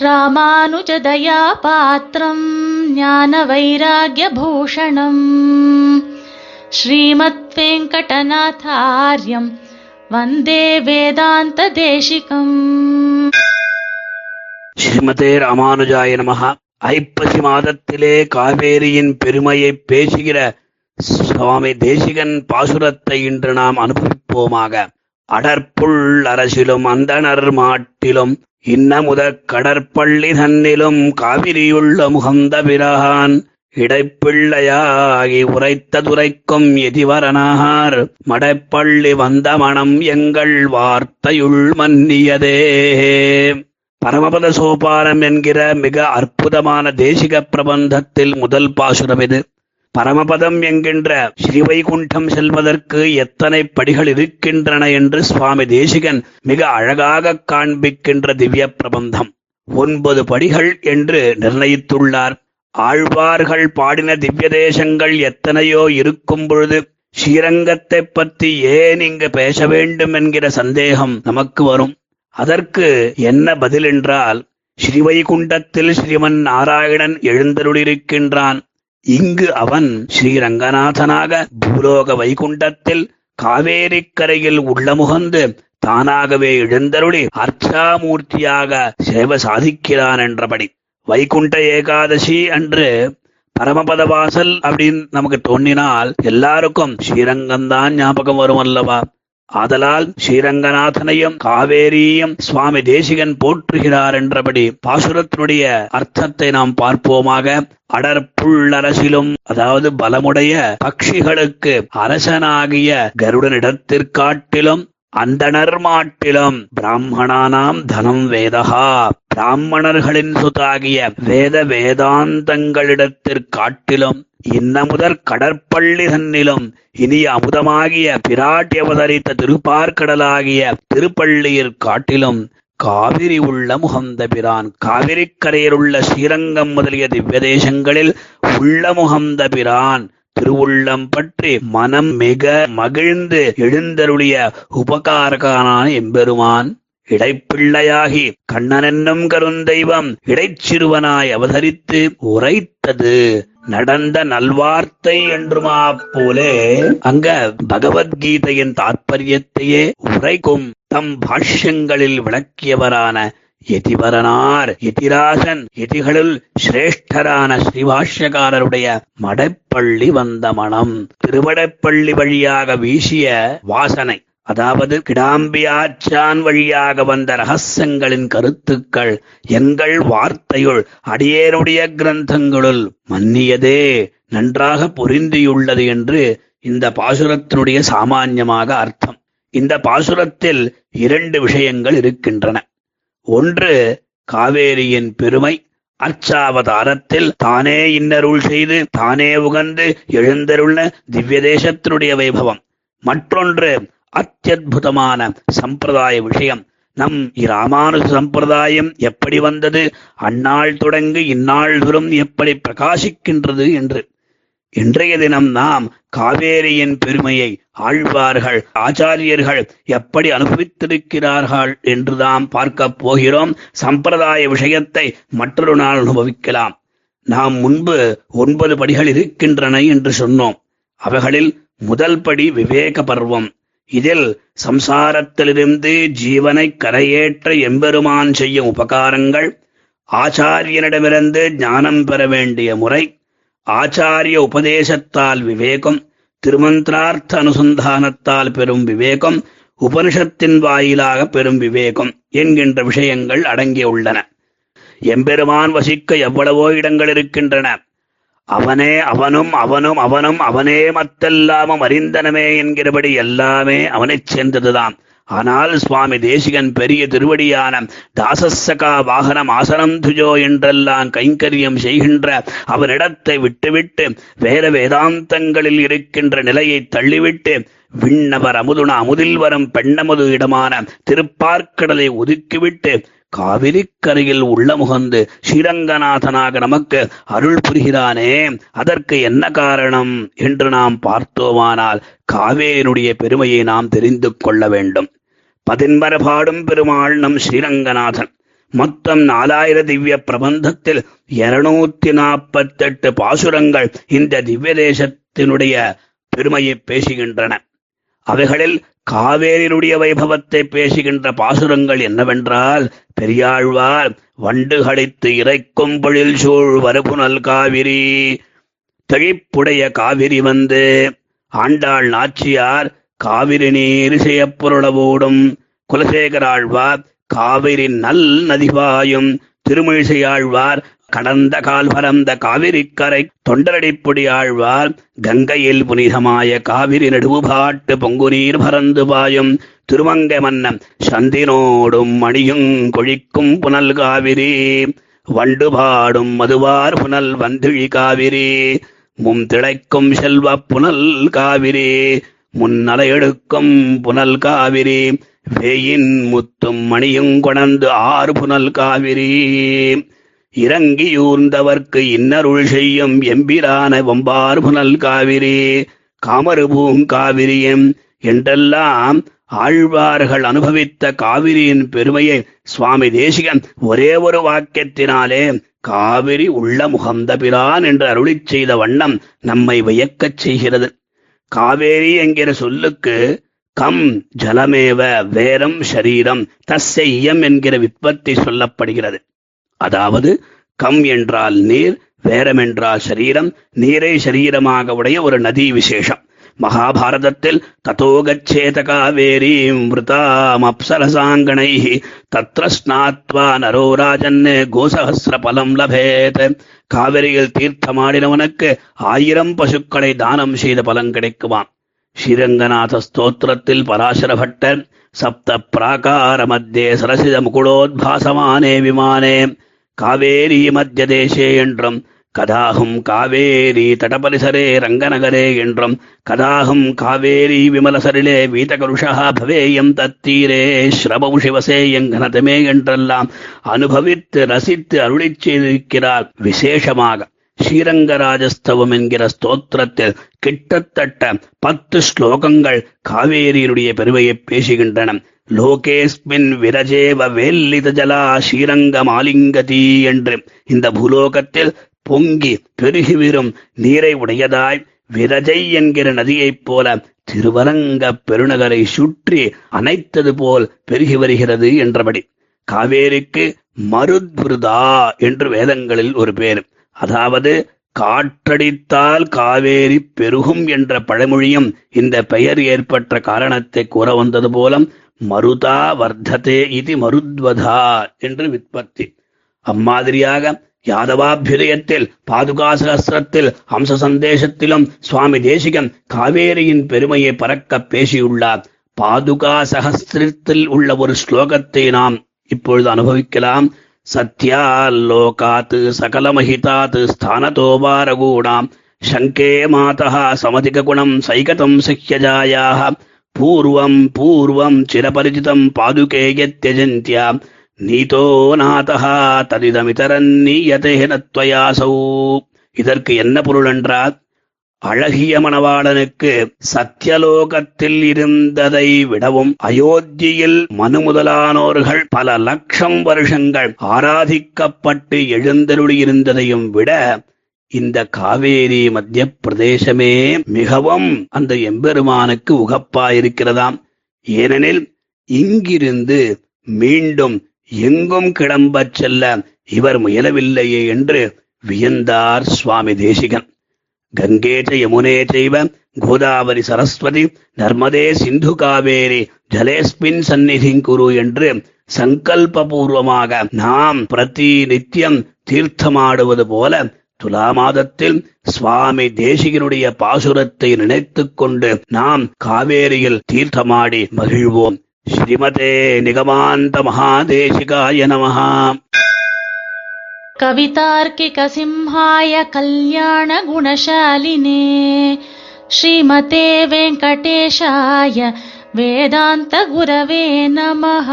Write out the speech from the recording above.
ராமானுஜதயா பாத்திரம் ஞான வைராகியபூஷணம் ஸ்ரீமத் வெங்கடநாதாரியம் வந்தே வேதாந்த தேசிகம் ஸ்ரீமதே ராமானுஜாய நமக ஐப்பசி மாதத்திலே காவேரியின் பெருமையை பேசுகிற சுவாமி தேசிகன் பாசுரத்தை இன்று நாம் அனுபவிப்போமாக. அடற்புள் அரசிலும் அந்தனர் மாட்டிலும் இன்னமுத கடற்பள்ளி தன்னிலும் காவிரியுள்ள முகந்த பிரான் இடைப்பிள்ளையாகி உரைத்த துரைக்கும் எதிவரனார் மடைப்பள்ளி வந்த மனம் எங்கள் வார்த்தையுள் மன்னியதே. பரமபத சோபானம் என்கிற மிக அற்புதமான தேசிக பிரபந்தத்தில் முதல் பாசுரம் இது. பரமபதம் என்கின்ற ஸ்ரீவைகுண்டம் செல்வதற்கு எத்தனை படிகள் இருக்கின்றன என்று சுவாமி தேசிகன் மிக அழகாக காண்பிக்கின்ற திவ்ய பிரபந்தம். ஒன்பது படிகள் என்று நிர்ணயித்துள்ளார். ஆழ்வார்கள் பாடின திவ்ய தேசங்கள் எத்தனையோ இருக்கும் பொழுது ஸ்ரீரங்கத்தை பற்றி ஏன் இங்கு பேச வேண்டும் என்கிற சந்தேகம் நமக்கு வரும். அதற்கு என்ன பதில் என்றால் ஸ்ரீவைகுண்டத்தில் ஸ்ரீமன் நாராயணன் எழுந்தருளிருக்கின்றான் இங்கு அவன் ஸ்ரீரங்கநாதனாக பூலோக வைகுண்டத்தில் காவேரிக்கரையில் உள்ளமுகந்து தானாகவே எழுந்தருளி அர்ச்சாமூர்த்தியாக சேவை சாதிக்கிறான் என்றபடி. வைகுண்ட ஏகாதசி அன்று பரமபத வாசல் அப்படின்னு நமக்கு தோன்றினால் எல்லாருக்கும் ஸ்ரீரங்கம்தான் ஞாபகம் வரும் அல்லவா ஆதலால் ஸ்ரீரங்கநாதனையும் காவேரியும் சுவாமி தேசிகன் போற்றுகிறார் என்றபடி பாசுரத்தினுடைய அர்த்தத்தை நாம் பார்ப்போமாக. அடற்புள்ளரசிலும் அதாவது பலமுடைய பக்ஷிகளுக்கு அரசனாகிய கருடனிடத்திற்காட்டிலும் அந்தணர் மாட்டிலும் பிராமணானாம் தனம் வேதகா. பிராமணர்களின் சுதாகிய வேத வேதாந்தங்களிடத்திற்காட்டிலும் இன்னமுதற் கடற்பள்ளி தன்னிலும் இனிய அமுதமாகிய பிராட்டி அவதரித்த திருப்பார்கடலாகிய திருப்பள்ளியிற் காட்டிலும் காவிரி உள்ள முகந்த பிரான் காவிரிக்கரையில் உள்ள ஸ்ரீரங்கம் முதலிய திவ்யதேசங்களில் உள்ள முகந்த பிரான் திருவுள்ளம் பற்றி மனம் மிக மகிழ்ந்து எழுந்தருளிய உபகாரகானான எம்பெருமான் இடைப்பிள்ளையாகி கண்ணனென்னும் கருந்தெய்வம் இடைச்சிறுவனாய் அவதரித்து உரைத்தது. நடந்த நல்வார்த்தை என்றுமா போலே அங்க பகவத்கீதையின் தாற்பயத்தையே உரைக்கும். தம் பாஷ்யங்களில் விளக்கியவரான எதிவரனார் எதிராசன் எதிகளுள் சிரேஷ்டரான ஸ்ரீபாஷ்யக்காரருடைய மடைப்பள்ளி வந்த மனம் திருவடைப்பள்ளி வழியாக வீசிய வாசனை. அதாவது கிடாம்பியாச்சான் வழியாக வந்த ரகசியங்களின் கருத்துக்கள் எங்கள் வார்த்தையுள் அடியேனுடைய கிரந்தங்களுள் மன்னியதே நன்றாக பொருந்தியுள்ளது என்று இந்த பாசுரத்தினுடைய சாமான்யமாக அர்த்தம். இந்த பாசுரத்தில் இரண்டு விஷயங்கள் இருக்கின்றன. ஒன்று காவேரியின் பெருமை அர்ச்சாவதாரத்தில் தானே இன்னருள் செய்து தானே உகந்து எழுந்தருள்ள திவ்ய தேசத்தினுடைய வைபவம். மற்றொன்று அத்தியுதமான சம்பிரதாய விஷயம். நம் இராமானுஜ சம்பிரதாயம் எப்படி வந்தது? அந்நாள் தொடங்கி இந்நாள் தூரம் எப்படி பிரகாசிக்கின்றது என்று. இன்றைய தினம் நாம் காவேரியின் பெருமையை ஆழ்வார்கள் ஆச்சாரியர்கள் எப்படி அனுபவித்திருக்கிறார்கள் என்று நாம் பார்க்க போகிறோம். சம்பிரதாய விஷயத்தை மற்றொரு நாள் அனுபவிக்கலாம். நாம் முன்பு ஒன்பது படிகள் இருக்கின்றன என்று சொன்னோம். அவைகளில் முதல் படி விவேக பருவம். இதில் சம்சாரத்திலிருந்து ஜீவனை கரையேற்ற எம்பெருமான் செய்யும் உபகாரங்கள் ஆச்சாரியனிடமிருந்து ஞானம் பெற வேண்டிய முறை ஆச்சாரிய உபதேசத்தால் விவேகம் திருமந்திரார்த்த அனுசந்தானத்தால் பெறும் விவேகம் உபனிஷத்தின் வாயிலாக பெறும் விவேகம் என்கின்ற விஷயங்கள் அடங்கியுள்ளன எம்பெருமான் வசிக்க எவ்வளவோ இடங்கள் இருக்கின்றன. அவனே அவனும் அவனும் அவனும் அவனே மத்தெல்லாமும் அறிந்தனமே என்கிறபடி எல்லாமே அவனைச் சேர்ந்ததுதான். ஆனால் சுவாமி தேசிகன் பெரிய திருவடியான தாசசகா வாகனம் ஆசனம் துஜோ என்றெல்லாம் கைங்கரியம் செய்கின்ற அவரிடத்தை விட்டுவிட்டு வேற வேதாந்தங்களில் இருக்கின்ற நிலையை தள்ளிவிட்டு விண்ணவர் அமுதுன அமுதில் வரும் பெண்ணமுது இடமான திருப்பார்க்கடலை ஒதுக்கிவிட்டு காவிரிக்கரையில் உள்ள முகந்து ஸ்ரீரங்கநாதனாக நமக்கு அருள் புரிகிறானே அதற்கு என்ன காரணம் என்று நாம் பார்த்தோமானால் காவேரியினுடைய பெருமையை நாம் தெரிந்து கொள்ள வேண்டும். பதின்பர பாடும் பெருமாள் நம் ஸ்ரீரங்கநாதன் மொத்தம் நாலாயிர திவ்ய பிரபந்தத்தில் இருநூத்தி நாற்பத்தெட்டு பாசுரங்கள் இந்த திவ்ய தேசத்தினுடைய பெருமையை பேசுகின்றன அவைகளில் காவேரியினுடைய வைபவத்தை பேசுகின்ற பாசுரங்கள் என்னவென்றால் பெரியாழ்வார் வண்டு கழித்து இறைக்கும் பொழில் சூழ் வரபுனல் காவிரி தெழிப்புடைய காவிரி வந்து ஆண்டாள் நாச்சியார் காவிரி நீர் செய்யப்பொருளவோடும் குலசேகராழ்வார் காவிரி நல் நதிவாயும் திருமிழிசையாழ்வார் கடந்த கால் பரந்த காவிரிக்கரை தொண்டரடிப்புடி ஆழ்வார் கங்கையில் புனிதமாய காவிரி நடுவுபாட்டு பொங்கு நீர் பறந்து பாயும் திருமங்கை மன்னன் சந்தினோடும் மணியும் கொழிக்கும் புனல் காவிரி வண்டு பாடும் மதுவார் புனல் வந்திழி காவிரி மும் திளைக்கும் செல்வ புனல் காவிரி முன்னலையெடுக்கும் புனல் காவிரி வேயின் முத்தும் மணியும் கொணந்து ஆறு புனல் காவிரி. இறங்கியூர்ந்தவர்க்கு இன்னருள் செய்யும் எம்பிரான வம்பார் புனல் காவிரி காமரு பூங்காவிரியும் என்றெல்லாம் ஆழ்வார்கள் அனுபவித்த காவிரியின் பெருமையை சுவாமி தேசிகன் ஒரே ஒரு வாக்கியத்தினாலே காவிரி உள்ள முகந்த பிரான் என்று அருளிச் செய்த வண்ணம் நம்மை வியக்கச் செய்கிறது. காவேரி என்கிற சொல்லுக்கு கம் ஜலமேவ வேரம் ஷரீரம் தஸ்ஸையம் என்கிற விற்பத்தி சொல்லப்படுகிறது. அதாவது கம் என்றால் நீர் வேரம் என்றால் சரீரம் நீரை சரீரமாக உடைய ஒரு நதி விசேஷம். மகாபாரதத்தில் ததோகச்சேத காவேரீம் மிருதாம் அப்சரசாங்கணை தத்ர ஸ்நாத்வா நரோராஜன் கோசஹசிர பலம் லபேத் காவிரியில் தீர்த்தமாடினவனுக்கு ஆயிரம் பசுக்களை தானம் செய்த பலம் கிடைக்குமாம்। ஸ்ரீரங்கநாத ஸ்தோத்திரத்தில் பராசர பட்டர் சப்த பிராகார மத்தியே சரசித முகுடோத்பாசமானே விமானே காவேரி மத்திய தேசே என்றும் கதாகும் காவேரி தடபரிசரே ரங்கநகரே என்றும் கதாகும் காவேரி விமலசரிலே வீதகருஷா பவேயம் தத்தீரே ஸ்ரபவு சிவசே எங்கனதமே என்றெல்லாம் அனுபவித்து ரசித்து அருளிச் செய்திருக்கிறார் விசேஷமாக. ஸ்ரீரங்கராஜஸ்தவம் என்கிற ஸ்தோத்திரத்தில் கிட்டத்தட்ட பத்து ஸ்லோகங்கள் காவேரியினுடைய பெருமையை பேசுகின்றன. லோகேஸ்மின் விரஜேவ வேல்லித ஜலா ஸ்ரீரங்க மாலிங்கதி என்று. இந்த பூலோகத்தில் பொங்கி பெருகி வீரும் நீரை உடையதாய் விரஜை என்கிற நதியைப் போல திருவரங்க பெருநகரை சுற்றி அணைத்தது போல் பெருகி வருகிறது என்றபடி. காவேரிக்கு மருத்விருதா என்று வேதங்களில் ஒரு பேர். அதாவது காற்றடித்தால் காவேரி பெருகும் என்ற பழமொழியும் இந்த பெயர் ஏற்பட்ட காரணத்தை கூற வந்தது போலம் மருதா வர்த்ததே இது மருத்வதா என்று விற்பத்தி. அம்மாதிரியாக யாதவாபியுதயத்தில் பாதுகா சகசிரத்தில் அம்ச சந்தேசத்திலும் சுவாமி தேசிகன் காவேரியின் பெருமையை பறக்க பேசியுள்ளார். பாதுகா சகஸ்திரத்தில் உள்ள ஒரு ஸ்லோகத்தை நாம் இப்பொழுது அனுபவிக்கலாம். சத்யாலோகாத்து சகலமஹிதாத்து ஸ்தானதோபாரகூணாம் சங்கே மாதா சமதிக குணம் சைகதம் சிஹ்யஜாயாக பூர்வம் பூர்வம் சிரபரிஜிதம் பாதுகேய யத்யஜந்த்யா நீதோ நாதா ததிதமிதரன்னீயதே நத்வயாசௌ இதற்கு என்ன பொருள் என்றால் அழகிய மணவாளனுக்கு சத்தியலோகத்தில் இருந்ததை விடவும் அயோத்தியில் மனு முதலானோர்கள் பல லட்சம் வருஷங்கள் ஆராதிக்கப்பட்டு எழுந்தருளியிருந்ததையும் விட இந்த காவேரி மத்திய பிரதேசமே மிகவும் அந்த எம்பெருமானுக்கு உகப்பாயிருக்கிறதாம். ஏனெனில் இங்கிருந்து மீண்டும் எங்கும் கிளம்பச் செல்ல இவர் முயலவில்லையே என்று வியந்தார் சுவாமி தேசிகன். கங்கேச்ச யமுனே செய்வ கோதாவரி சரஸ்வதி நர்மதே சிந்து காவேரி ஜலேஸ்மின் சந்நிதிங் குரு என்று சங்கல்பபூர்வமாக நாம் பிரதி நித்தியம் தீர்த்தமாடுவது போல துலா மாதத்தில் சுவாமி தேசிகனுடைய பாசுரத்தை நினைத்துக் கொண்டு நாம் காவேரியில் தீர்த்தமாடி மகிழ்வோம். ஸ்ரீமதே நிகமாந்த மகாதேசிகாய நமஹா कवितार्किकसिंहाय कल्याणगुणशालिने श्रीमते वेङ्कटेशाय वेदान्तगुरवे नमः